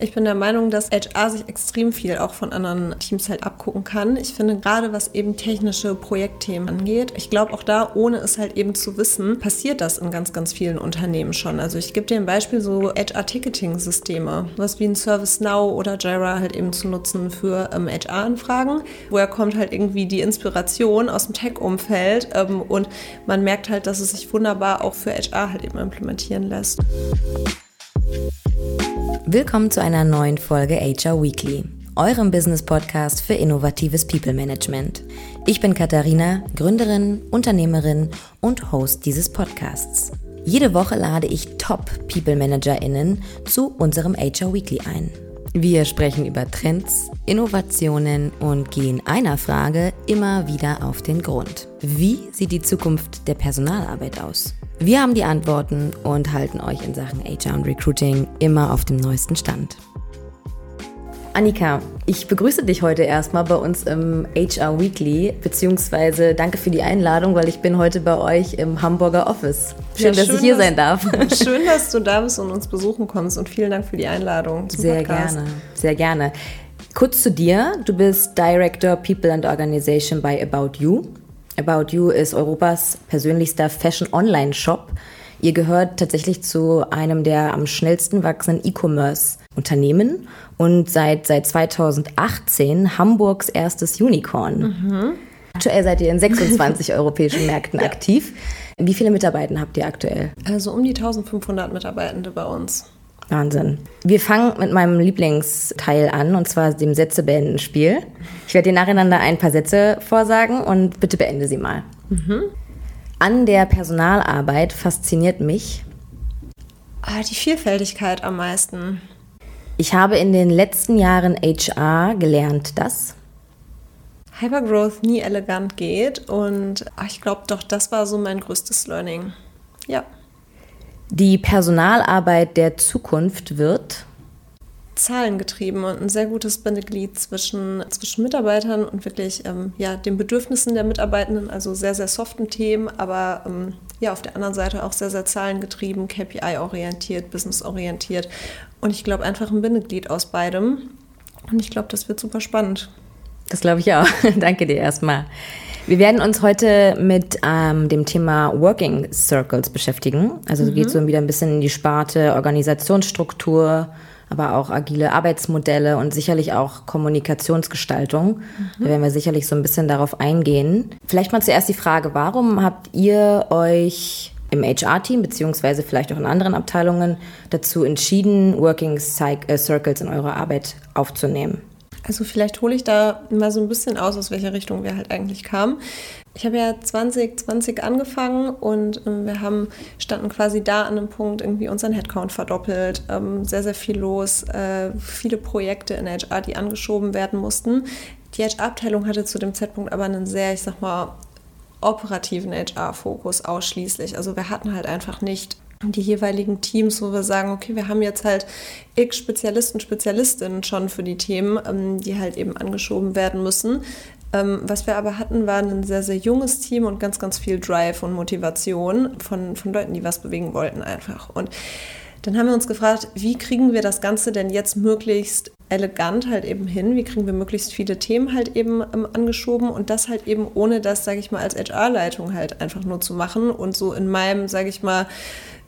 Ich bin der Meinung, dass HR sich extrem viel auch von anderen Teams halt abgucken kann. Ich finde gerade, was eben technische Projektthemen angeht, ich glaube auch da, ohne es halt eben zu wissen, passiert das in ganz, ganz vielen Unternehmen schon. Also ich gebe dir ein Beispiel, so HR-Ticketing-Systeme, was wie ein ServiceNow oder Jira halt eben zu nutzen für ähm, HR-Anfragen. Woher kommt halt irgendwie die Inspiration aus dem Tech-Umfeld ähm, und man merkt halt, dass es sich wunderbar auch für HR halt eben implementieren lässt. Willkommen zu einer neuen Folge HR Weekly, eurem Business-Podcast für innovatives People Management. Ich bin Katharina, Gründerin, Unternehmerin und Host dieses Podcasts. Jede Woche lade ich Top-People-ManagerInnen zu unserem HR Weekly ein. Wir sprechen über Trends, Innovationen und gehen einer Frage immer wieder auf den Grund. Wie sieht die Zukunft der Personalarbeit aus? Wir haben die Antworten und halten euch in Sachen HR und Recruiting immer auf dem neuesten Stand. Annika, ich begrüße dich heute erstmal bei uns im HR Weekly, beziehungsweise danke für die Einladung, weil ich bin heute bei euch im Hamburger Office. Schön, ja, schön dass ich hier dass, sein darf. Schön, dass du da bist und uns besuchen kommst und vielen Dank für die Einladung. sehr Podcast. gerne, sehr gerne. Kurz zu dir, du bist Director People and Organization bei About You. About You ist Europas persönlichster Fashion-Online-Shop. Ihr gehört tatsächlich zu einem der am schnellsten wachsenden E-Commerce-Unternehmen und seit, seit 2018 Hamburgs erstes Unicorn. Mhm. Aktuell seid ihr in 26 europäischen Märkten aktiv. Wie viele Mitarbeiter habt ihr aktuell? Also um die 1500 Mitarbeitende bei uns. Wahnsinn. Wir fangen mit meinem Lieblingsteil an, und zwar dem Sätze beenden Spiel. Ich werde dir nacheinander ein paar Sätze vorsagen und bitte beende sie mal. Mhm. An der Personalarbeit fasziniert mich ah, die Vielfältigkeit am meisten. Ich habe in den letzten Jahren HR gelernt, dass Hypergrowth nie elegant geht und ach, ich glaube doch, das war so mein größtes Learning. Ja. Die Personalarbeit der Zukunft wird zahlengetrieben und ein sehr gutes Bindeglied zwischen, zwischen Mitarbeitern und wirklich ähm, ja, den Bedürfnissen der Mitarbeitenden, also sehr, sehr soften Themen, aber ähm, ja, auf der anderen Seite auch sehr, sehr zahlengetrieben, KPI-orientiert, business-orientiert. Und ich glaube einfach ein Bindeglied aus beidem. Und ich glaube, das wird super spannend. Das glaube ich auch. Danke dir erstmal. Wir werden uns heute mit ähm, dem Thema Working Circles beschäftigen. Also mhm. geht so wieder ein bisschen in die Sparte Organisationsstruktur, aber auch agile Arbeitsmodelle und sicherlich auch Kommunikationsgestaltung. Mhm. Da werden wir sicherlich so ein bisschen darauf eingehen. Vielleicht mal zuerst die Frage, warum habt ihr euch im HR-Team, beziehungsweise vielleicht auch in anderen Abteilungen, dazu entschieden, Working äh, Circles in eure Arbeit aufzunehmen? Also vielleicht hole ich da mal so ein bisschen aus, aus welcher Richtung wir halt eigentlich kamen. Ich habe ja 2020 angefangen und äh, wir haben, standen quasi da an einem Punkt, irgendwie unseren Headcount verdoppelt, ähm, sehr, sehr viel los, äh, viele Projekte in HR, die angeschoben werden mussten. Die HR-Abteilung hatte zu dem Zeitpunkt aber einen sehr, ich sag mal, operativen HR-Fokus ausschließlich. Also wir hatten halt einfach nicht die jeweiligen Teams, wo wir sagen, okay, wir haben jetzt halt x Spezialisten, Spezialistinnen schon für die Themen, ähm, die halt eben angeschoben werden müssen. Ähm, was wir aber hatten, war ein sehr, sehr junges Team und ganz, ganz viel Drive und Motivation von, von Leuten, die was bewegen wollten einfach. Und dann haben wir uns gefragt, wie kriegen wir das Ganze denn jetzt möglichst elegant halt eben hin? Wie kriegen wir möglichst viele Themen halt eben ähm, angeschoben und das halt eben ohne das, sage ich mal, als HR-Leitung halt einfach nur zu machen und so in meinem, sage ich mal,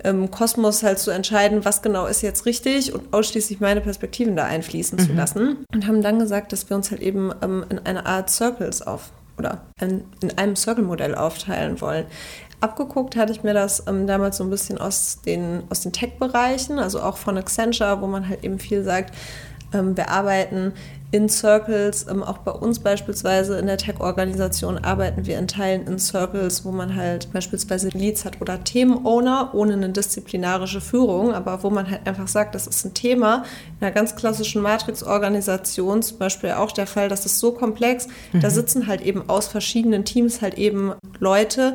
ähm, Kosmos halt zu entscheiden, was genau ist jetzt richtig und ausschließlich meine Perspektiven da einfließen mhm. zu lassen. Und haben dann gesagt, dass wir uns halt eben ähm, in einer Art Circles auf oder in, in einem Circle-Modell aufteilen wollen. Abgeguckt hatte ich mir das ähm, damals so ein bisschen aus den, aus den Tech-Bereichen, also auch von Accenture, wo man halt eben viel sagt, ähm, wir arbeiten in Circles, ähm, auch bei uns beispielsweise in der Tech-Organisation arbeiten wir in Teilen in Circles, wo man halt beispielsweise Leads hat oder Themenowner ohne eine disziplinarische Führung, aber wo man halt einfach sagt, das ist ein Thema in einer ganz klassischen Matrix-Organisation, zum Beispiel auch der Fall, das ist so komplex, mhm. da sitzen halt eben aus verschiedenen Teams halt eben Leute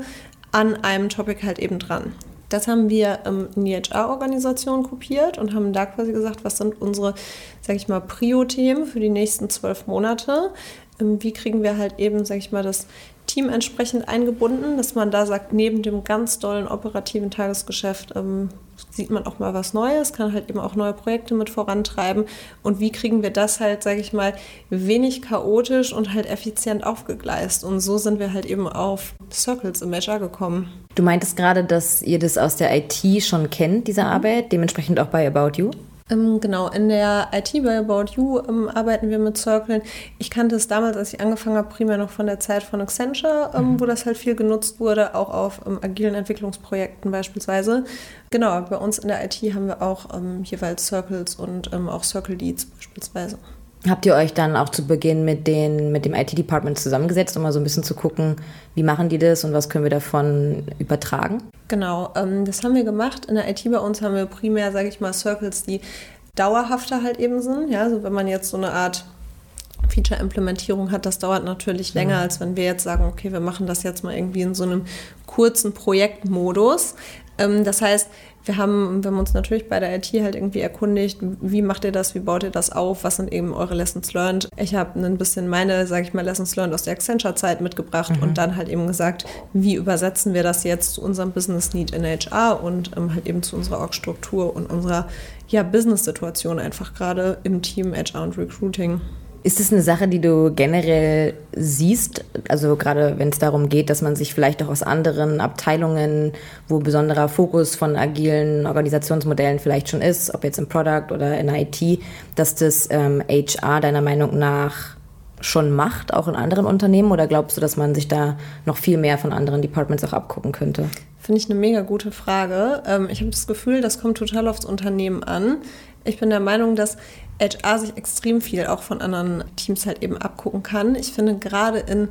an einem Topic halt eben dran. Das haben wir ähm, in die HR-Organisation kopiert und haben da quasi gesagt, was sind unsere, sag ich mal, Prio-Themen für die nächsten zwölf Monate. Ähm, wie kriegen wir halt eben, sag ich mal, das Team entsprechend eingebunden, dass man da sagt, neben dem ganz dollen operativen Tagesgeschäft ähm, sieht man auch mal was Neues, kann halt eben auch neue Projekte mit vorantreiben. Und wie kriegen wir das halt, sage ich mal, wenig chaotisch und halt effizient aufgegleist? Und so sind wir halt eben auf Circles im HR gekommen. Du meintest gerade, dass ihr das aus der IT schon kennt, diese Arbeit, dementsprechend auch bei About You? Ähm, genau, in der IT bei About You ähm, arbeiten wir mit Circlen. Ich kannte es damals, als ich angefangen habe, primär noch von der Zeit von Accenture, ähm, mhm. wo das halt viel genutzt wurde, auch auf ähm, agilen Entwicklungsprojekten beispielsweise. Genau, bei uns in der IT haben wir auch ähm, jeweils Circles und ähm, auch Circle Leads beispielsweise. Habt ihr euch dann auch zu Beginn mit, den, mit dem IT-Department zusammengesetzt, um mal so ein bisschen zu gucken, wie machen die das und was können wir davon übertragen? Genau, ähm, das haben wir gemacht. In der IT bei uns haben wir primär, sage ich mal, Circles, die dauerhafter halt eben sind. Ja, also wenn man jetzt so eine Art Feature-Implementierung hat, das dauert natürlich länger, als wenn wir jetzt sagen, okay, wir machen das jetzt mal irgendwie in so einem kurzen Projektmodus. Ähm, das heißt, wir haben, wir haben uns natürlich bei der IT halt irgendwie erkundigt, wie macht ihr das, wie baut ihr das auf, was sind eben eure Lessons learned. Ich habe ein bisschen meine, sage ich mal, Lessons learned aus der Accenture-Zeit mitgebracht mhm. und dann halt eben gesagt, wie übersetzen wir das jetzt zu unserem Business Need in HR und ähm, halt eben zu unserer Org-Struktur und unserer ja, Business-Situation einfach gerade im Team HR und Recruiting. Ist es eine Sache, die du generell siehst? Also gerade wenn es darum geht, dass man sich vielleicht auch aus anderen Abteilungen, wo besonderer Fokus von agilen Organisationsmodellen vielleicht schon ist, ob jetzt im Product oder in IT, dass das ähm, HR deiner Meinung nach schon macht, auch in anderen Unternehmen? Oder glaubst du, dass man sich da noch viel mehr von anderen Departments auch abgucken könnte? Finde ich eine mega gute Frage. Ähm, ich habe das Gefühl, das kommt total aufs Unternehmen an. Ich bin der Meinung, dass HR sich extrem viel auch von anderen Teams halt eben abgucken kann. Ich finde gerade in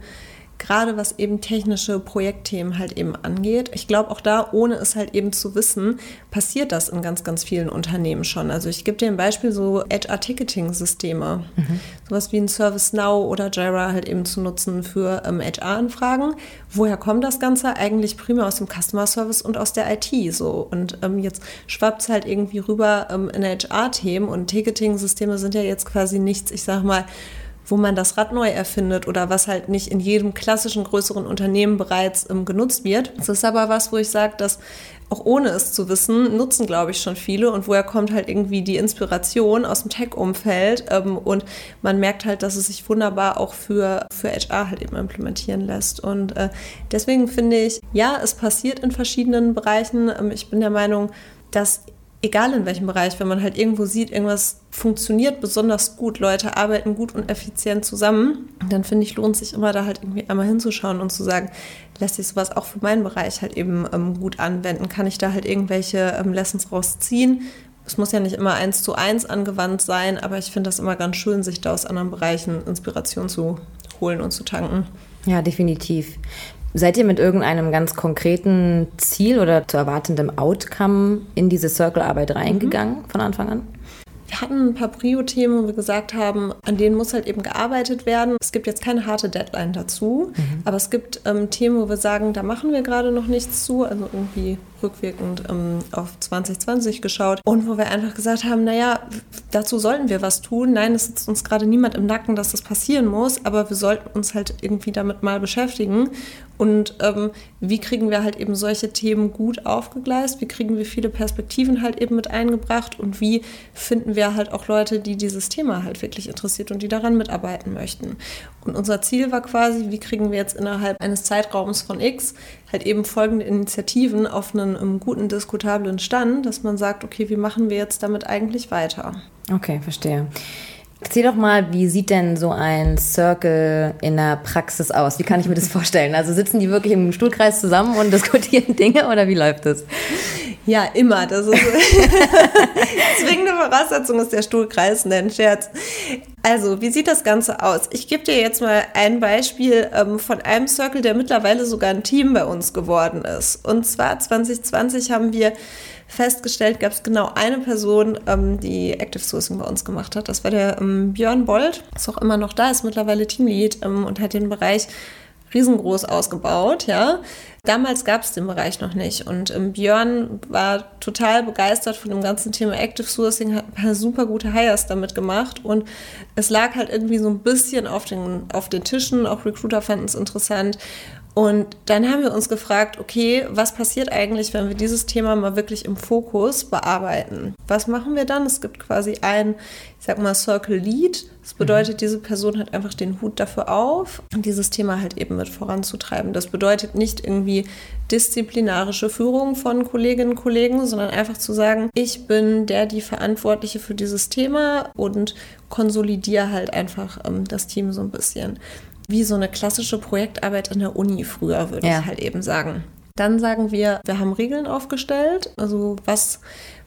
gerade was eben technische Projektthemen halt eben angeht. Ich glaube auch da, ohne es halt eben zu wissen, passiert das in ganz, ganz vielen Unternehmen schon. Also ich gebe dir ein Beispiel, so HR-Ticketing-Systeme, mhm. sowas wie ein ServiceNow oder Jira halt eben zu nutzen für ähm, HR-Anfragen. Woher kommt das Ganze? Eigentlich primär aus dem Customer Service und aus der IT so. Und ähm, jetzt schwappt es halt irgendwie rüber ähm, in HR-Themen und Ticketing-Systeme sind ja jetzt quasi nichts, ich sag mal, wo man das Rad neu erfindet oder was halt nicht in jedem klassischen größeren Unternehmen bereits ähm, genutzt wird. Das ist aber was, wo ich sage, dass auch ohne es zu wissen, nutzen, glaube ich, schon viele. Und woher kommt halt irgendwie die Inspiration aus dem Tech-Umfeld? Ähm, und man merkt halt, dass es sich wunderbar auch für, für HR halt eben implementieren lässt. Und äh, deswegen finde ich, ja, es passiert in verschiedenen Bereichen. Ähm, ich bin der Meinung, dass egal in welchem Bereich, wenn man halt irgendwo sieht, irgendwas funktioniert besonders gut, Leute arbeiten gut und effizient zusammen, dann finde ich, lohnt sich immer da halt irgendwie einmal hinzuschauen und zu sagen, lässt sich sowas auch für meinen Bereich halt eben ähm, gut anwenden? Kann ich da halt irgendwelche ähm, Lessons rausziehen? Es muss ja nicht immer eins zu eins angewandt sein, aber ich finde das immer ganz schön, sich da aus anderen Bereichen Inspiration zu holen und zu tanken. Ja, definitiv. Seid ihr mit irgendeinem ganz konkreten Ziel oder zu erwartendem Outcome in diese Circle-Arbeit reingegangen mhm. von Anfang an? Wir hatten ein paar Prio-Themen, wo wir gesagt haben, an denen muss halt eben gearbeitet werden. Es gibt jetzt keine harte Deadline dazu, mhm. aber es gibt ähm, Themen, wo wir sagen, da machen wir gerade noch nichts zu, also irgendwie rückwirkend ähm, auf 2020 geschaut und wo wir einfach gesagt haben, naja, dazu sollten wir was tun. Nein, es sitzt uns gerade niemand im Nacken, dass das passieren muss, aber wir sollten uns halt irgendwie damit mal beschäftigen und ähm, wie kriegen wir halt eben solche Themen gut aufgegleist? Wie kriegen wir viele Perspektiven halt eben mit eingebracht? Und wie finden wir halt auch Leute, die dieses Thema halt wirklich interessiert und die daran mitarbeiten möchten? Und unser Ziel war quasi, wie kriegen wir jetzt innerhalb eines Zeitraums von X halt eben folgende Initiativen auf einen, einen guten, diskutablen Stand, dass man sagt, okay, wie machen wir jetzt damit eigentlich weiter? Okay, verstehe. Erzähl doch mal, wie sieht denn so ein Circle in der Praxis aus? Wie kann ich mir das vorstellen? Also sitzen die wirklich im Stuhlkreis zusammen und diskutieren Dinge oder wie läuft das? Ja, immer. Das ist zwingende Voraussetzung ist der Stuhlkreis, nein, Scherz. Also, wie sieht das Ganze aus? Ich gebe dir jetzt mal ein Beispiel ähm, von einem Circle, der mittlerweile sogar ein Team bei uns geworden ist. Und zwar 2020 haben wir festgestellt, gab es genau eine Person, ähm, die Active Sourcing bei uns gemacht hat. Das war der ähm, Björn Bold, ist auch immer noch da, ist mittlerweile Teamlead ähm, und hat den Bereich riesengroß ausgebaut, ja. Damals gab es den Bereich noch nicht. Und ähm, Björn war total begeistert von dem ganzen Thema Active Sourcing, hat ein paar super gute Hires damit gemacht. Und es lag halt irgendwie so ein bisschen auf den, auf den Tischen, auch Recruiter fanden es interessant und dann haben wir uns gefragt, okay, was passiert eigentlich, wenn wir dieses Thema mal wirklich im Fokus bearbeiten? Was machen wir dann? Es gibt quasi ein, ich sag mal, Circle Lead. Das bedeutet, mhm. diese Person hat einfach den Hut dafür auf, dieses Thema halt eben mit voranzutreiben. Das bedeutet nicht irgendwie disziplinarische Führung von Kolleginnen und Kollegen, sondern einfach zu sagen, ich bin der, die Verantwortliche für dieses Thema und konsolidiere halt einfach ähm, das Team so ein bisschen wie so eine klassische Projektarbeit in der Uni früher, würde ja. ich halt eben sagen. Dann sagen wir, wir haben Regeln aufgestellt. Also was,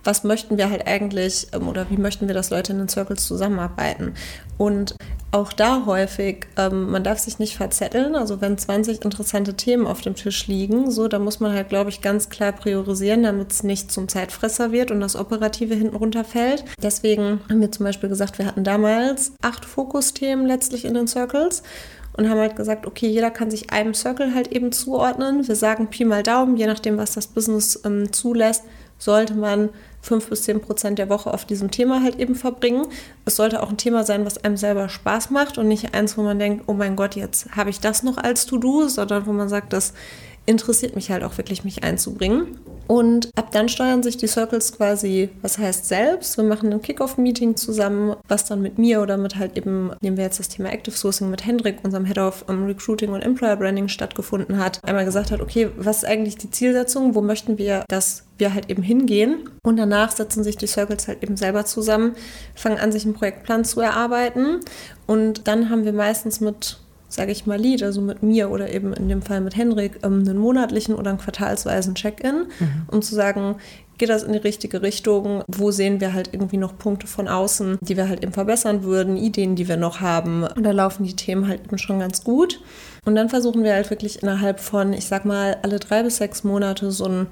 was möchten wir halt eigentlich ähm, oder wie möchten wir, dass Leute in den Circles zusammenarbeiten? Und auch da häufig, ähm, man darf sich nicht verzetteln. Also wenn 20 interessante Themen auf dem Tisch liegen, so, da muss man halt, glaube ich, ganz klar priorisieren, damit es nicht zum Zeitfresser wird und das Operative hinten runterfällt. Deswegen haben wir zum Beispiel gesagt, wir hatten damals acht Fokusthemen letztlich in den Circles und haben halt gesagt, okay, jeder kann sich einem Circle halt eben zuordnen. Wir sagen Pi mal Daumen, je nachdem, was das Business ähm, zulässt, sollte man fünf bis zehn Prozent der Woche auf diesem Thema halt eben verbringen. Es sollte auch ein Thema sein, was einem selber Spaß macht und nicht eins, wo man denkt, oh mein Gott, jetzt habe ich das noch als To-Do, sondern wo man sagt, das interessiert mich halt auch wirklich, mich einzubringen. Und ab dann steuern sich die Circles quasi, was heißt selbst. Wir machen ein Kickoff-Meeting zusammen, was dann mit mir oder mit halt eben, nehmen wir jetzt das Thema Active Sourcing mit Hendrik, unserem Head of um, Recruiting und Employer Branding stattgefunden hat. Einmal gesagt hat, okay, was ist eigentlich die Zielsetzung? Wo möchten wir, dass wir halt eben hingehen? Und danach setzen sich die Circles halt eben selber zusammen, fangen an, sich einen Projektplan zu erarbeiten. Und dann haben wir meistens mit sage ich mal, Lead, also mit mir oder eben in dem Fall mit Henrik, ähm, einen monatlichen oder einen quartalsweisen Check-in, mhm. um zu sagen, geht das in die richtige Richtung? Wo sehen wir halt irgendwie noch Punkte von außen, die wir halt eben verbessern würden, Ideen, die wir noch haben? Und da laufen die Themen halt eben schon ganz gut. Und dann versuchen wir halt wirklich innerhalb von, ich sag mal, alle drei bis sechs Monate so einen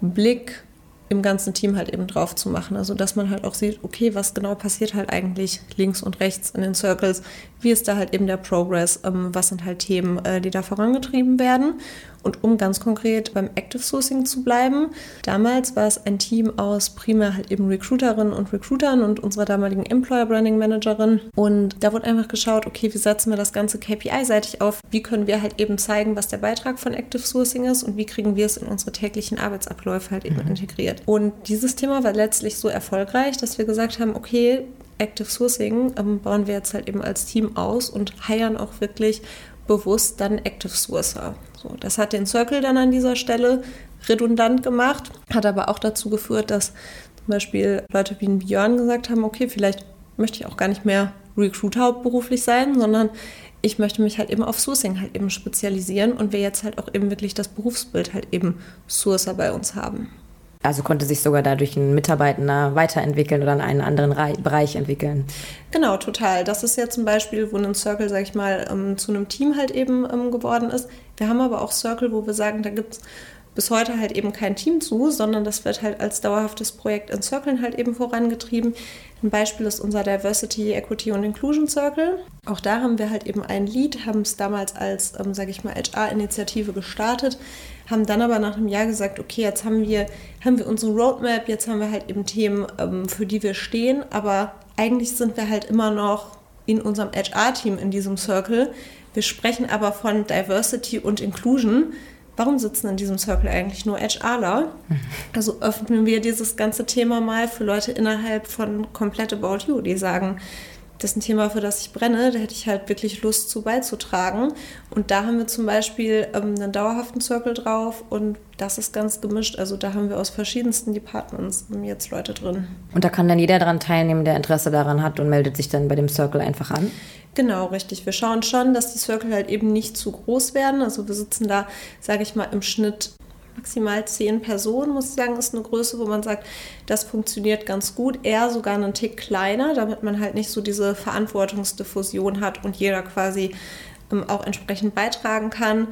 Blick im ganzen Team halt eben drauf zu machen. Also dass man halt auch sieht, okay, was genau passiert halt eigentlich links und rechts in den Circles, wie ist da halt eben der Progress, ähm, was sind halt Themen, äh, die da vorangetrieben werden. Und um ganz konkret beim Active Sourcing zu bleiben, damals war es ein Team aus primär halt eben Recruiterinnen und Recruitern und unserer damaligen Employer Branding Managerin. Und da wurde einfach geschaut, okay, wie setzen wir das Ganze KPI-seitig auf? Wie können wir halt eben zeigen, was der Beitrag von Active Sourcing ist und wie kriegen wir es in unsere täglichen Arbeitsabläufe halt eben mhm. integriert? Und dieses Thema war letztlich so erfolgreich, dass wir gesagt haben, okay, Active Sourcing ähm, bauen wir jetzt halt eben als Team aus und heiern auch wirklich bewusst dann Active Sourcer. So, das hat den Circle dann an dieser Stelle redundant gemacht, hat aber auch dazu geführt, dass zum Beispiel Leute wie Björn gesagt haben, okay, vielleicht möchte ich auch gar nicht mehr Recruiter hauptberuflich sein, sondern ich möchte mich halt eben auf Sourcing halt eben spezialisieren und wir jetzt halt auch eben wirklich das Berufsbild halt eben Sourcer bei uns haben. Also konnte sich sogar dadurch ein Mitarbeitender weiterentwickeln oder in einen anderen Bereich entwickeln. Genau, total. Das ist ja zum Beispiel, wo ein Circle, sag ich mal, ähm, zu einem Team halt eben ähm, geworden ist. Wir haben aber auch Circle, wo wir sagen, da gibt es bis heute halt eben kein Team zu, sondern das wird halt als dauerhaftes Projekt in Circlen halt eben vorangetrieben. Ein Beispiel ist unser Diversity, Equity und Inclusion Circle. Auch da haben wir halt eben ein Lead, haben es damals als, ähm, sage ich mal, HR-Initiative gestartet, haben dann aber nach einem Jahr gesagt, okay, jetzt haben wir, haben wir unsere Roadmap, jetzt haben wir halt eben Themen, ähm, für die wir stehen, aber eigentlich sind wir halt immer noch in unserem HR-Team in diesem Circle. Wir sprechen aber von Diversity und Inclusion. Warum sitzen in diesem Circle eigentlich nur HRler? Also öffnen wir dieses ganze Thema mal für Leute innerhalb von Complete About You, die sagen, das ist ein Thema, für das ich brenne. Da hätte ich halt wirklich Lust zu beizutragen. Und da haben wir zum Beispiel ähm, einen dauerhaften Circle drauf und das ist ganz gemischt. Also da haben wir aus verschiedensten Departments jetzt Leute drin. Und da kann dann jeder daran teilnehmen, der Interesse daran hat und meldet sich dann bei dem Circle einfach an? Genau, richtig. Wir schauen schon, dass die Circle halt eben nicht zu groß werden. Also wir sitzen da, sage ich mal, im Schnitt maximal zehn Personen, muss ich sagen, ist eine Größe, wo man sagt, das funktioniert ganz gut. Eher sogar einen Tick kleiner, damit man halt nicht so diese Verantwortungsdiffusion hat und jeder quasi ähm, auch entsprechend beitragen kann.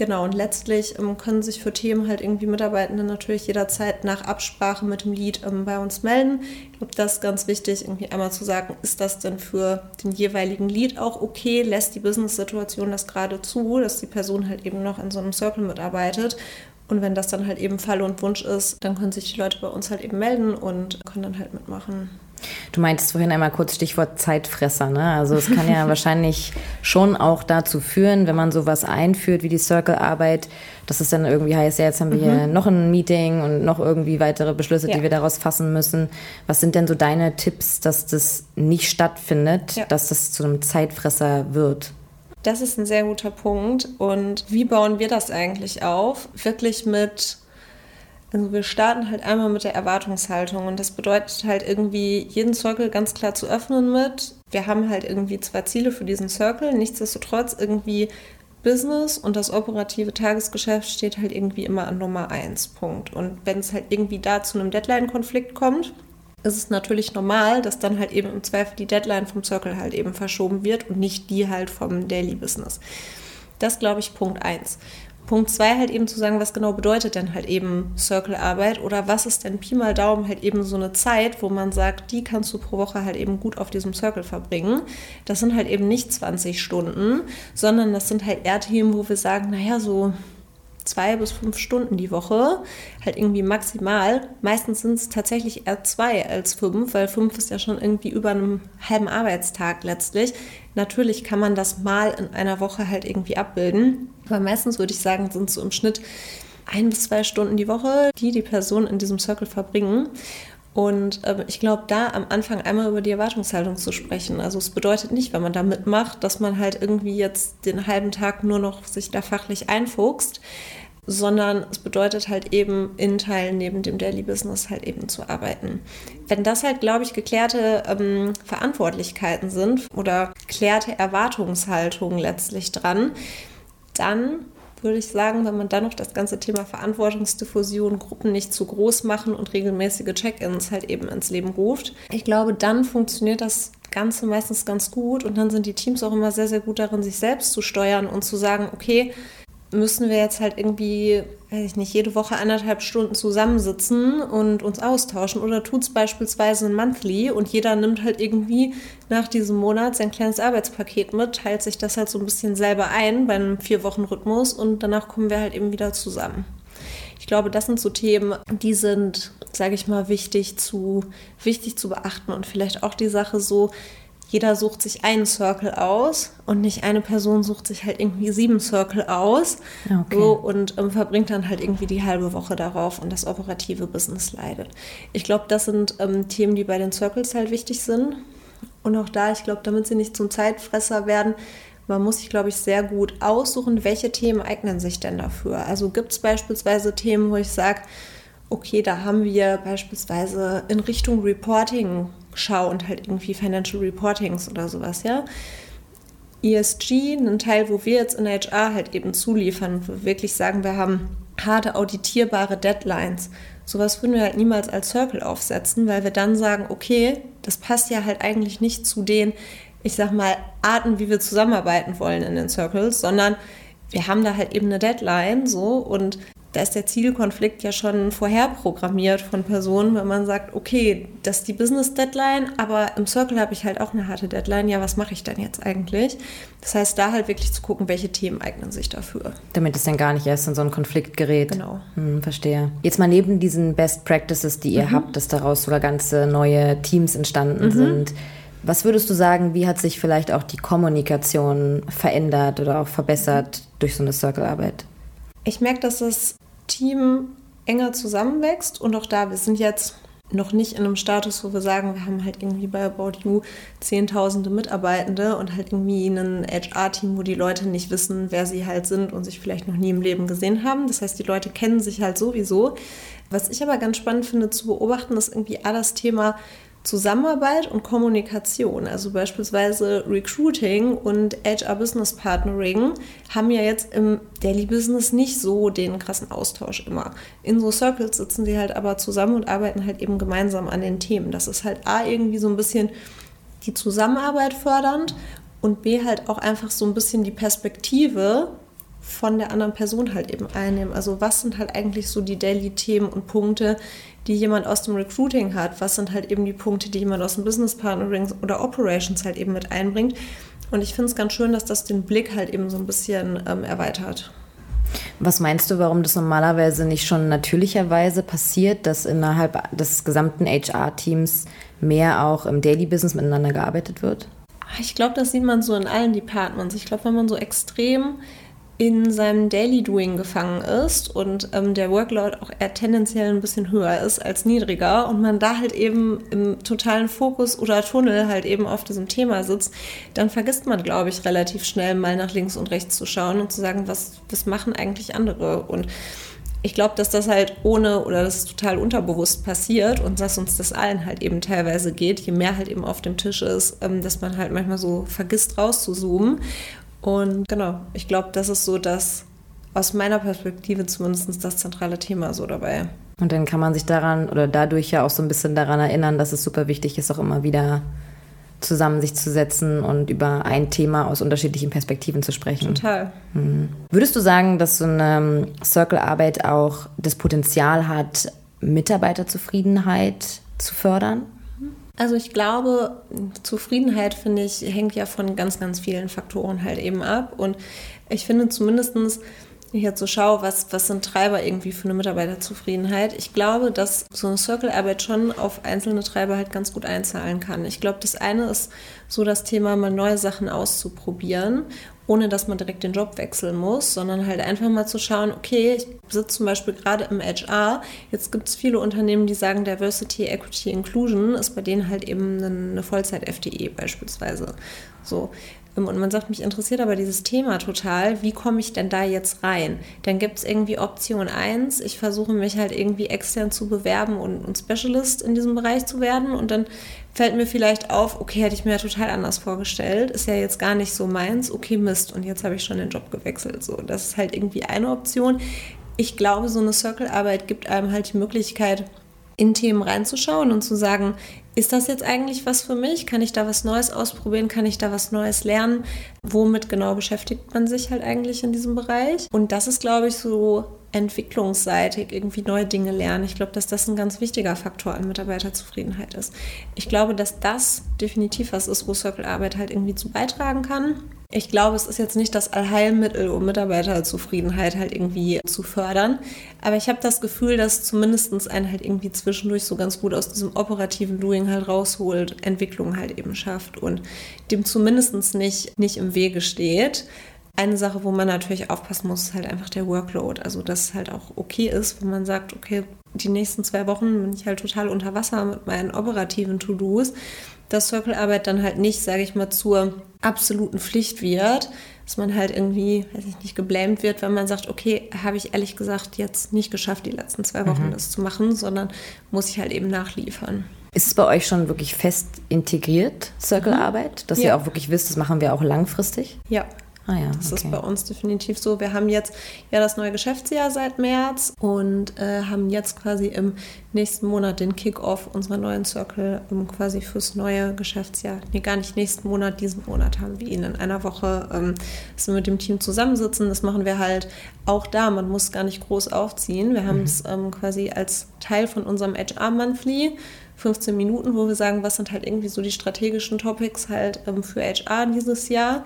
Genau, und letztlich ähm, können sich für Themen halt irgendwie Mitarbeitende natürlich jederzeit nach Absprache mit dem Lead ähm, bei uns melden. Ich glaube, das ist ganz wichtig, irgendwie einmal zu sagen, ist das denn für den jeweiligen Lead auch okay? Lässt die Business-Situation das gerade zu, dass die Person halt eben noch in so einem Circle mitarbeitet? Und wenn das dann halt eben Fall und Wunsch ist, dann können sich die Leute bei uns halt eben melden und können dann halt mitmachen. Du meintest vorhin einmal kurz Stichwort Zeitfresser. Ne? Also es kann ja wahrscheinlich schon auch dazu führen, wenn man sowas einführt wie die Circle-Arbeit, dass es dann irgendwie heißt, ja, jetzt haben wir mhm. hier noch ein Meeting und noch irgendwie weitere Beschlüsse, ja. die wir daraus fassen müssen. Was sind denn so deine Tipps, dass das nicht stattfindet, ja. dass das zu einem Zeitfresser wird? Das ist ein sehr guter Punkt. Und wie bauen wir das eigentlich auf? Wirklich mit also wir starten halt einmal mit der Erwartungshaltung und das bedeutet halt irgendwie jeden Circle ganz klar zu öffnen mit. Wir haben halt irgendwie zwei Ziele für diesen Circle. Nichtsdestotrotz irgendwie Business und das operative Tagesgeschäft steht halt irgendwie immer an Nummer eins. Punkt. Und wenn es halt irgendwie da zu einem Deadline-Konflikt kommt, ist es natürlich normal, dass dann halt eben im Zweifel die Deadline vom Circle halt eben verschoben wird und nicht die halt vom Daily Business. Das glaube ich Punkt eins. Punkt zwei halt eben zu sagen, was genau bedeutet denn halt eben Circle-Arbeit oder was ist denn Pi mal Daumen halt eben so eine Zeit, wo man sagt, die kannst du pro Woche halt eben gut auf diesem Circle verbringen. Das sind halt eben nicht 20 Stunden, sondern das sind halt eher Themen, wo wir sagen, naja, so zwei bis fünf Stunden die Woche, halt irgendwie maximal. Meistens sind es tatsächlich eher zwei als fünf, weil fünf ist ja schon irgendwie über einem halben Arbeitstag letztlich. Natürlich kann man das mal in einer Woche halt irgendwie abbilden, aber meistens würde ich sagen, sind so im Schnitt ein bis zwei Stunden die Woche, die die Personen in diesem Circle verbringen. Und äh, ich glaube, da am Anfang einmal über die Erwartungshaltung zu sprechen. Also es bedeutet nicht, wenn man da mitmacht, dass man halt irgendwie jetzt den halben Tag nur noch sich da fachlich einfuchst, sondern es bedeutet halt eben in Teilen neben dem Daily Business halt eben zu arbeiten. Wenn das halt, glaube ich, geklärte ähm, Verantwortlichkeiten sind oder geklärte Erwartungshaltungen letztlich dran, dann würde ich sagen, wenn man dann noch das ganze Thema Verantwortungsdiffusion, Gruppen nicht zu groß machen und regelmäßige Check-ins halt eben ins Leben ruft. Ich glaube, dann funktioniert das Ganze meistens ganz gut und dann sind die Teams auch immer sehr, sehr gut darin, sich selbst zu steuern und zu sagen, okay, müssen wir jetzt halt irgendwie, weiß ich nicht, jede Woche anderthalb Stunden zusammensitzen und uns austauschen oder tut es beispielsweise ein Monthly und jeder nimmt halt irgendwie nach diesem Monat sein kleines Arbeitspaket mit, teilt sich das halt so ein bisschen selber ein beim Vier-Wochen-Rhythmus und danach kommen wir halt eben wieder zusammen. Ich glaube, das sind so Themen, die sind, sage ich mal, wichtig zu, wichtig zu beachten und vielleicht auch die Sache so, jeder sucht sich einen Circle aus und nicht eine Person sucht sich halt irgendwie sieben Circle aus okay. so, und ähm, verbringt dann halt irgendwie die halbe Woche darauf und das operative Business leidet. Ich glaube, das sind ähm, Themen, die bei den Circles halt wichtig sind. Und auch da, ich glaube, damit sie nicht zum Zeitfresser werden, man muss sich, glaube ich, sehr gut aussuchen, welche Themen eignen sich denn dafür. Also gibt es beispielsweise Themen, wo ich sage, okay, da haben wir beispielsweise in Richtung Reporting Schau und halt irgendwie Financial Reportings oder sowas, ja. ESG, ein Teil, wo wir jetzt in HR halt eben zuliefern, wo wir wirklich sagen, wir haben harte auditierbare Deadlines. Sowas würden wir halt niemals als Circle aufsetzen, weil wir dann sagen, okay, das passt ja halt eigentlich nicht zu den, ich sag mal, Arten, wie wir zusammenarbeiten wollen in den Circles, sondern wir haben da halt eben eine Deadline so und da ist der Zielkonflikt ja schon vorherprogrammiert von Personen, wenn man sagt, okay, das ist die Business-Deadline, aber im Circle habe ich halt auch eine harte Deadline. Ja, was mache ich denn jetzt eigentlich? Das heißt, da halt wirklich zu gucken, welche Themen eignen sich dafür. Damit es dann gar nicht erst in so einen Konflikt gerät. Genau. Hm, verstehe. Jetzt mal neben diesen Best Practices, die ihr mhm. habt, dass daraus sogar ganze neue Teams entstanden mhm. sind. Was würdest du sagen, wie hat sich vielleicht auch die Kommunikation verändert oder auch verbessert durch so eine Circle-Arbeit? Ich merke, dass das Team enger zusammenwächst und auch da, wir sind jetzt noch nicht in einem Status, wo wir sagen, wir haben halt irgendwie bei About You zehntausende Mitarbeitende und halt irgendwie ein HR-Team, wo die Leute nicht wissen, wer sie halt sind und sich vielleicht noch nie im Leben gesehen haben. Das heißt, die Leute kennen sich halt sowieso. Was ich aber ganz spannend finde zu beobachten, ist irgendwie all das Thema Zusammenarbeit und Kommunikation, also beispielsweise Recruiting und HR Business Partnering, haben ja jetzt im Daily Business nicht so den krassen Austausch immer. In so Circles sitzen sie halt aber zusammen und arbeiten halt eben gemeinsam an den Themen. Das ist halt A, irgendwie so ein bisschen die Zusammenarbeit fördernd und B, halt auch einfach so ein bisschen die Perspektive von der anderen Person halt eben einnehmen. Also was sind halt eigentlich so die Daily-Themen und Punkte, die jemand aus dem Recruiting hat? Was sind halt eben die Punkte, die jemand aus dem Business Partnering oder Operations halt eben mit einbringt? Und ich finde es ganz schön, dass das den Blick halt eben so ein bisschen ähm, erweitert. Was meinst du, warum das normalerweise nicht schon natürlicherweise passiert, dass innerhalb des gesamten HR-Teams mehr auch im Daily Business miteinander gearbeitet wird? Ich glaube, das sieht man so in allen Departments. Ich glaube, wenn man so extrem in seinem Daily Doing gefangen ist und ähm, der Workload auch eher tendenziell ein bisschen höher ist als niedriger und man da halt eben im totalen Fokus oder Tunnel halt eben auf diesem Thema sitzt, dann vergisst man, glaube ich, relativ schnell mal nach links und rechts zu schauen und zu sagen, was, was machen eigentlich andere? Und ich glaube, dass das halt ohne oder das total unterbewusst passiert und dass uns das allen halt eben teilweise geht, je mehr halt eben auf dem Tisch ist, ähm, dass man halt manchmal so vergisst rauszuzoomen und genau, ich glaube, das ist so das, aus meiner Perspektive zumindest das zentrale Thema so dabei. Und dann kann man sich daran oder dadurch ja auch so ein bisschen daran erinnern, dass es super wichtig ist, auch immer wieder zusammen sich zu setzen und über ein Thema aus unterschiedlichen Perspektiven zu sprechen. Total. Mhm. Würdest du sagen, dass so eine Circle-Arbeit auch das Potenzial hat, Mitarbeiterzufriedenheit zu fördern? Also ich glaube, Zufriedenheit, finde ich, hängt ja von ganz, ganz vielen Faktoren halt eben ab. Und ich finde zumindestens ich jetzt so schaue, was, was sind Treiber irgendwie für eine Mitarbeiterzufriedenheit, ich glaube, dass so eine Circle-Arbeit schon auf einzelne Treiber halt ganz gut einzahlen kann. Ich glaube, das eine ist so das Thema, mal neue Sachen auszuprobieren ohne dass man direkt den Job wechseln muss, sondern halt einfach mal zu schauen, okay, ich sitze zum Beispiel gerade im HR, jetzt gibt es viele Unternehmen, die sagen, Diversity, Equity, Inclusion ist bei denen halt eben eine Vollzeit-FDE beispielsweise. So, und man sagt, mich interessiert aber dieses Thema total. Wie komme ich denn da jetzt rein? Dann gibt es irgendwie Option 1. Ich versuche mich halt irgendwie extern zu bewerben und, und Specialist in diesem Bereich zu werden. Und dann fällt mir vielleicht auf, okay, hätte ich mir ja total anders vorgestellt. Ist ja jetzt gar nicht so meins. Okay, Mist. Und jetzt habe ich schon den Job gewechselt. So, das ist halt irgendwie eine Option. Ich glaube, so eine Circle-Arbeit gibt einem halt die Möglichkeit, in Themen reinzuschauen und zu sagen, ist das jetzt eigentlich was für mich? Kann ich da was Neues ausprobieren? Kann ich da was Neues lernen? Womit genau beschäftigt man sich halt eigentlich in diesem Bereich? Und das ist, glaube ich, so entwicklungsseitig irgendwie neue Dinge lernen. Ich glaube, dass das ein ganz wichtiger Faktor an Mitarbeiterzufriedenheit ist. Ich glaube, dass das definitiv was ist, wo Circle Arbeit halt irgendwie zu beitragen kann. Ich glaube, es ist jetzt nicht das Allheilmittel, um Mitarbeiterzufriedenheit halt irgendwie zu fördern. Aber ich habe das Gefühl, dass zumindest einen halt irgendwie zwischendurch so ganz gut aus diesem operativen Doing halt rausholt, Entwicklung halt eben schafft und dem zumindest nicht, nicht im Wege steht. Eine Sache, wo man natürlich aufpassen muss, ist halt einfach der Workload. Also, dass es halt auch okay ist, wenn man sagt, okay, die nächsten zwei Wochen bin ich halt total unter Wasser mit meinen operativen To-Dos dass Circle-Arbeit dann halt nicht, sage ich mal, zur absoluten Pflicht wird, dass man halt irgendwie, weiß ich nicht, geblämt wird, wenn man sagt, okay, habe ich ehrlich gesagt jetzt nicht geschafft, die letzten zwei Wochen mhm. das zu machen, sondern muss ich halt eben nachliefern. Ist es bei euch schon wirklich fest integriert, Circle-Arbeit, dass ja. ihr auch wirklich wisst, das machen wir auch langfristig? Ja, Ah ja, das okay. ist bei uns definitiv so. Wir haben jetzt ja das neue Geschäftsjahr seit März und äh, haben jetzt quasi im nächsten Monat den Kick-Off unserer neuen Circle um, quasi fürs neue Geschäftsjahr. Nee, gar nicht nächsten Monat, diesen Monat haben wir ihn in einer Woche, ähm, dass wir mit dem Team zusammensitzen. Das machen wir halt auch da. Man muss gar nicht groß aufziehen. Wir haben mhm. es ähm, quasi als Teil von unserem HR-Monthly 15 Minuten, wo wir sagen, was sind halt irgendwie so die strategischen Topics halt ähm, für HR dieses Jahr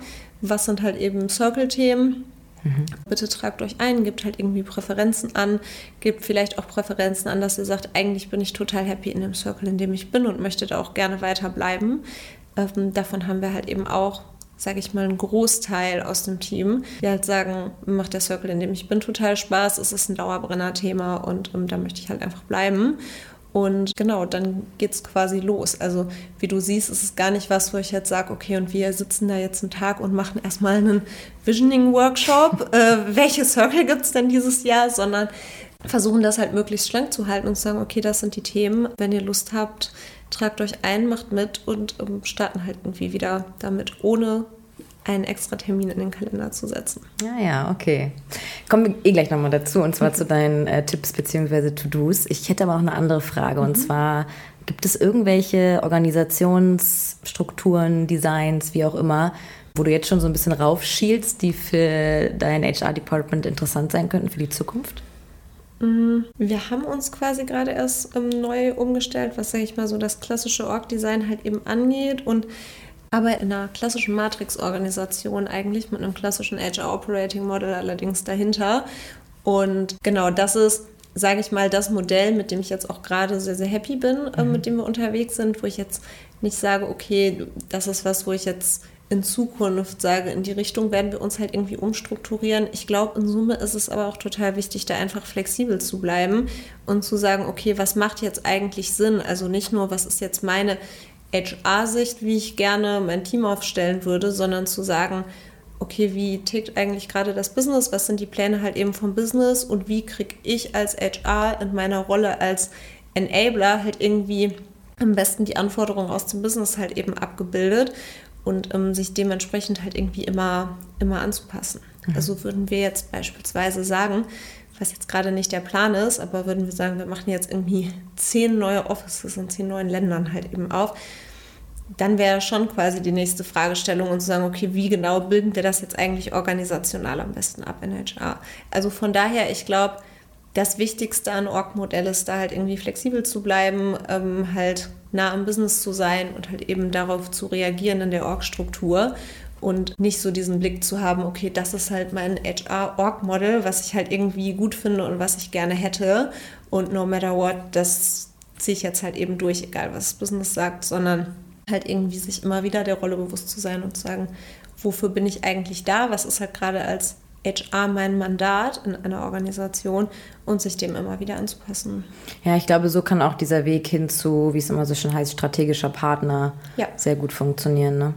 was sind halt eben Circle-Themen. Mhm. Bitte tragt euch ein, gebt halt irgendwie Präferenzen an, gebt vielleicht auch Präferenzen an, dass ihr sagt, eigentlich bin ich total happy in dem Circle, in dem ich bin und möchte da auch gerne weiterbleiben. Ähm, davon haben wir halt eben auch, sage ich mal, einen Großteil aus dem Team, die halt sagen, macht der Circle, in dem ich bin, total Spaß, es ist ein Dauerbrenner-Thema und ähm, da möchte ich halt einfach bleiben. Und genau, dann geht es quasi los. Also wie du siehst, ist es gar nicht was, wo ich jetzt sage, okay, und wir sitzen da jetzt einen Tag und machen erstmal einen Visioning-Workshop. äh, welche Circle gibt es denn dieses Jahr? Sondern versuchen das halt möglichst schlank zu halten und zu sagen, okay, das sind die Themen. Wenn ihr Lust habt, tragt euch ein, macht mit und ähm, starten halt irgendwie wieder damit, ohne einen extra Termin in den Kalender zu setzen. Ja, ja, okay. Kommen wir eh gleich nochmal dazu und zwar zu deinen äh, Tipps bzw. To-Dos. Ich hätte aber noch eine andere Frage mhm. und zwar Gibt es irgendwelche Organisationsstrukturen, Designs, wie auch immer, wo du jetzt schon so ein bisschen raufschielst, die für dein HR-Department interessant sein könnten für die Zukunft? Mm, wir haben uns quasi gerade erst ähm, neu umgestellt, was, sage ich mal, so das klassische Org-Design halt eben angeht und aber in einer klassischen Matrix-Organisation eigentlich mit einem klassischen HR-Operating-Model allerdings dahinter. Und genau das ist, sage ich mal, das Modell, mit dem ich jetzt auch gerade sehr, sehr happy bin, äh, mhm. mit dem wir unterwegs sind, wo ich jetzt nicht sage, okay, das ist was, wo ich jetzt in Zukunft sage, in die Richtung werden wir uns halt irgendwie umstrukturieren. Ich glaube, in Summe ist es aber auch total wichtig, da einfach flexibel zu bleiben und zu sagen, okay, was macht jetzt eigentlich Sinn? Also nicht nur, was ist jetzt meine HR-Sicht, wie ich gerne mein Team aufstellen würde, sondern zu sagen, okay, wie tickt eigentlich gerade das Business? Was sind die Pläne halt eben vom Business? Und wie kriege ich als HR in meiner Rolle als Enabler halt irgendwie am besten die Anforderungen aus dem Business halt eben abgebildet und ähm, sich dementsprechend halt irgendwie immer, immer anzupassen. Mhm. Also würden wir jetzt beispielsweise sagen, was jetzt gerade nicht der Plan ist, aber würden wir sagen, wir machen jetzt irgendwie zehn neue Offices in zehn neuen Ländern halt eben auf, dann wäre schon quasi die nächste Fragestellung und zu sagen, okay, wie genau bilden wir das jetzt eigentlich organisational am besten ab in HR? Also von daher, ich glaube, das Wichtigste an Org-Modell ist da halt irgendwie flexibel zu bleiben, ähm, halt nah am Business zu sein und halt eben darauf zu reagieren in der Org-Struktur und nicht so diesen Blick zu haben, okay, das ist halt mein HR-Org-Model, was ich halt irgendwie gut finde und was ich gerne hätte und no matter what, das ziehe ich jetzt halt eben durch, egal was das Business sagt, sondern halt irgendwie sich immer wieder der Rolle bewusst zu sein und zu sagen, wofür bin ich eigentlich da, was ist halt gerade als HR mein Mandat in einer Organisation und sich dem immer wieder anzupassen. Ja, ich glaube, so kann auch dieser Weg hin zu, wie es immer so schön heißt, strategischer Partner ja. sehr gut funktionieren. Ne?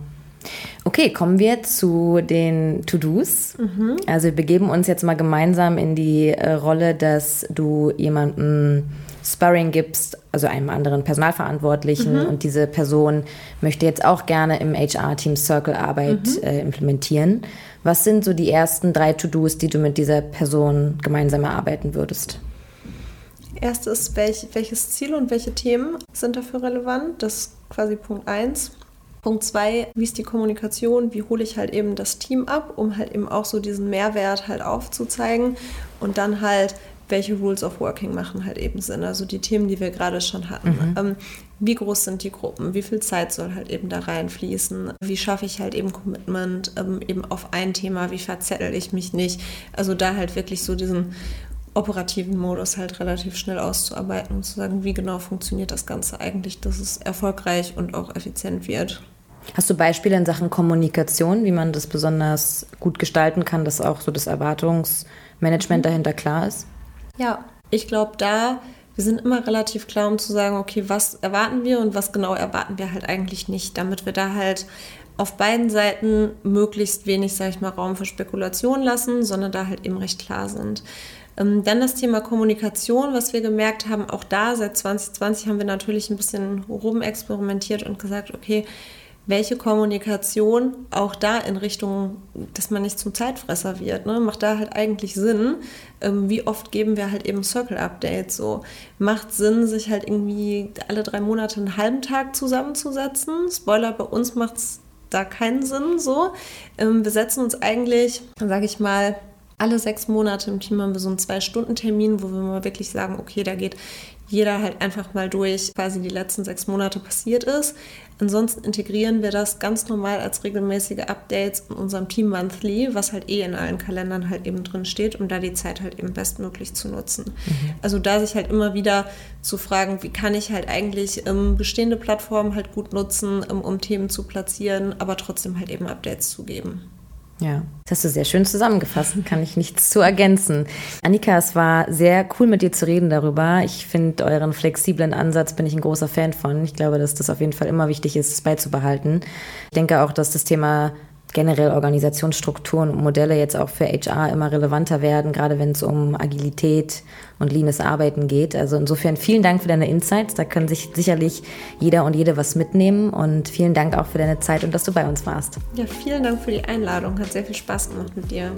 Okay, kommen wir zu den To-Dos. Mhm. Also wir begeben uns jetzt mal gemeinsam in die äh, Rolle, dass du jemanden Sparring gibst, also einem anderen Personalverantwortlichen mhm. und diese Person möchte jetzt auch gerne im HR-Team Circle Arbeit mhm. äh, implementieren. Was sind so die ersten drei To-Dos, die du mit dieser Person gemeinsam erarbeiten würdest? Erstes, welch, welches Ziel und welche Themen sind dafür relevant? Das ist quasi Punkt 1. Punkt 2, wie ist die Kommunikation? Wie hole ich halt eben das Team ab, um halt eben auch so diesen Mehrwert halt aufzuzeigen? Und dann halt, welche Rules of Working machen halt eben Sinn. Also die Themen, die wir gerade schon hatten. Mhm. Ähm, wie groß sind die Gruppen? Wie viel Zeit soll halt eben da reinfließen? Wie schaffe ich halt eben Commitment ähm, eben auf ein Thema? Wie verzettel ich mich nicht? Also da halt wirklich so diesen operativen Modus halt relativ schnell auszuarbeiten und zu sagen, wie genau funktioniert das Ganze eigentlich, dass es erfolgreich und auch effizient wird. Hast du Beispiele in Sachen Kommunikation, wie man das besonders gut gestalten kann, dass auch so das Erwartungsmanagement mhm. dahinter klar ist? Ja, ich glaube, da wir sind immer relativ klar, um zu sagen, okay, was erwarten wir und was genau erwarten wir halt eigentlich nicht, damit wir da halt auf beiden Seiten möglichst wenig, sage ich mal, Raum für Spekulation lassen, sondern da halt eben recht klar sind. Ähm, dann das Thema Kommunikation, was wir gemerkt haben, auch da seit 2020 haben wir natürlich ein bisschen rumexperimentiert und gesagt, okay, welche Kommunikation auch da in Richtung, dass man nicht zum Zeitfresser wird, ne? macht da halt eigentlich Sinn. Ähm, wie oft geben wir halt eben Circle-Updates? So macht Sinn, sich halt irgendwie alle drei Monate einen halben Tag zusammenzusetzen. Spoiler, bei uns macht es da keinen Sinn. So, ähm, wir setzen uns eigentlich, sage ich mal, alle sechs Monate im Team haben wir so einen Zwei-Stunden-Termin, wo wir mal wirklich sagen, okay, da geht jeder halt einfach mal durch, quasi die letzten sechs Monate passiert ist. Ansonsten integrieren wir das ganz normal als regelmäßige Updates in unserem Team Monthly, was halt eh in allen Kalendern halt eben drin steht, um da die Zeit halt eben bestmöglich zu nutzen. Mhm. Also da sich halt immer wieder zu fragen, wie kann ich halt eigentlich ähm, bestehende Plattformen halt gut nutzen, ähm, um Themen zu platzieren, aber trotzdem halt eben Updates zu geben. Ja, das hast du sehr schön zusammengefasst, kann ich nichts zu ergänzen. Annika, es war sehr cool mit dir zu reden darüber. Ich finde euren flexiblen Ansatz, bin ich ein großer Fan von. Ich glaube, dass das auf jeden Fall immer wichtig ist, es beizubehalten. Ich denke auch, dass das Thema generell Organisationsstrukturen und Modelle jetzt auch für HR immer relevanter werden, gerade wenn es um Agilität und leanes Arbeiten geht. Also insofern vielen Dank für deine Insights. Da können sich sicherlich jeder und jede was mitnehmen. Und vielen Dank auch für deine Zeit und dass du bei uns warst. Ja, vielen Dank für die Einladung. Hat sehr viel Spaß gemacht mit dir.